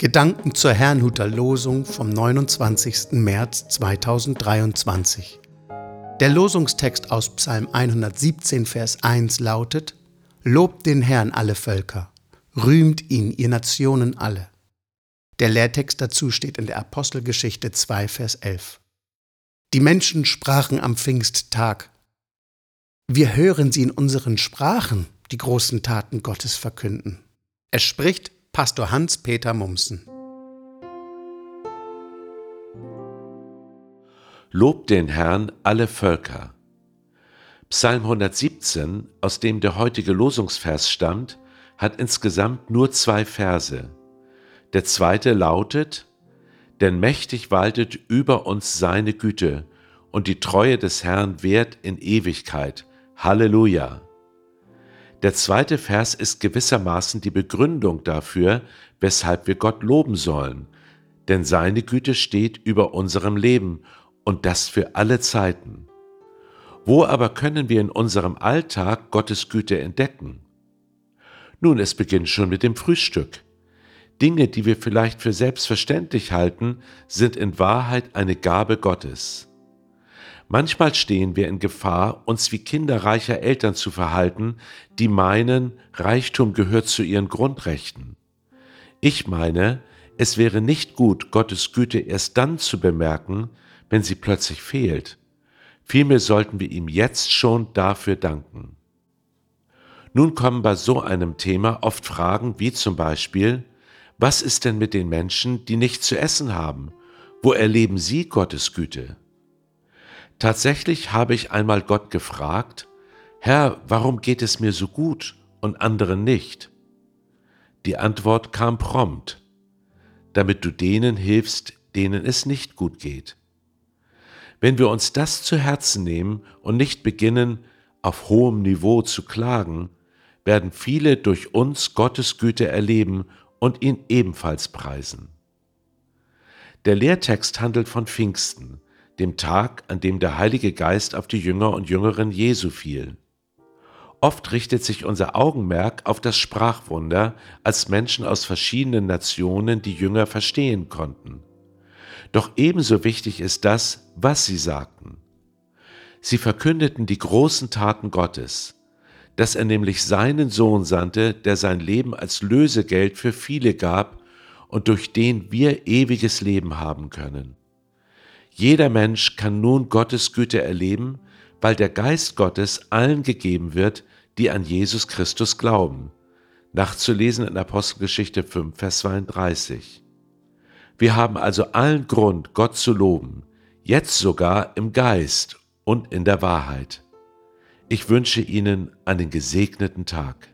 Gedanken zur Herrnhuter Losung vom 29. März 2023. Der Losungstext aus Psalm 117, Vers 1 lautet: Lobt den Herrn alle Völker, rühmt ihn, ihr Nationen alle. Der Lehrtext dazu steht in der Apostelgeschichte 2, Vers 11. Die Menschen sprachen am Pfingsttag. Wir hören sie in unseren Sprachen, die großen Taten Gottes verkünden. Es spricht Pastor Hans-Peter Mumsen. Lobt den Herrn alle Völker. Psalm 117, aus dem der heutige Losungsvers stammt, hat insgesamt nur zwei Verse. Der zweite lautet, Denn mächtig waltet über uns seine Güte, und die Treue des Herrn währt in Ewigkeit. Halleluja! Der zweite Vers ist gewissermaßen die Begründung dafür, weshalb wir Gott loben sollen, denn seine Güte steht über unserem Leben und das für alle Zeiten. Wo aber können wir in unserem Alltag Gottes Güte entdecken? Nun, es beginnt schon mit dem Frühstück. Dinge, die wir vielleicht für selbstverständlich halten, sind in Wahrheit eine Gabe Gottes. Manchmal stehen wir in Gefahr, uns wie Kinder reicher Eltern zu verhalten, die meinen, Reichtum gehört zu ihren Grundrechten. Ich meine, es wäre nicht gut, Gottes Güte erst dann zu bemerken, wenn sie plötzlich fehlt. Vielmehr sollten wir ihm jetzt schon dafür danken. Nun kommen bei so einem Thema oft Fragen wie zum Beispiel, was ist denn mit den Menschen, die nichts zu essen haben? Wo erleben sie Gottes Güte? Tatsächlich habe ich einmal Gott gefragt, Herr, warum geht es mir so gut und anderen nicht? Die Antwort kam prompt, damit du denen hilfst, denen es nicht gut geht. Wenn wir uns das zu Herzen nehmen und nicht beginnen, auf hohem Niveau zu klagen, werden viele durch uns Gottes Güte erleben und ihn ebenfalls preisen. Der Lehrtext handelt von Pfingsten, dem Tag, an dem der Heilige Geist auf die Jünger und Jüngerinnen Jesu fiel. Oft richtet sich unser Augenmerk auf das Sprachwunder, als Menschen aus verschiedenen Nationen die Jünger verstehen konnten. Doch ebenso wichtig ist das, was sie sagten. Sie verkündeten die großen Taten Gottes, dass er nämlich seinen Sohn sandte, der sein Leben als Lösegeld für viele gab und durch den wir ewiges Leben haben können. Jeder Mensch kann nun Gottes Güte erleben, weil der Geist Gottes allen gegeben wird, die an Jesus Christus glauben. Nachzulesen in Apostelgeschichte 5, Vers 32. Wir haben also allen Grund, Gott zu loben, jetzt sogar im Geist und in der Wahrheit. Ich wünsche Ihnen einen gesegneten Tag.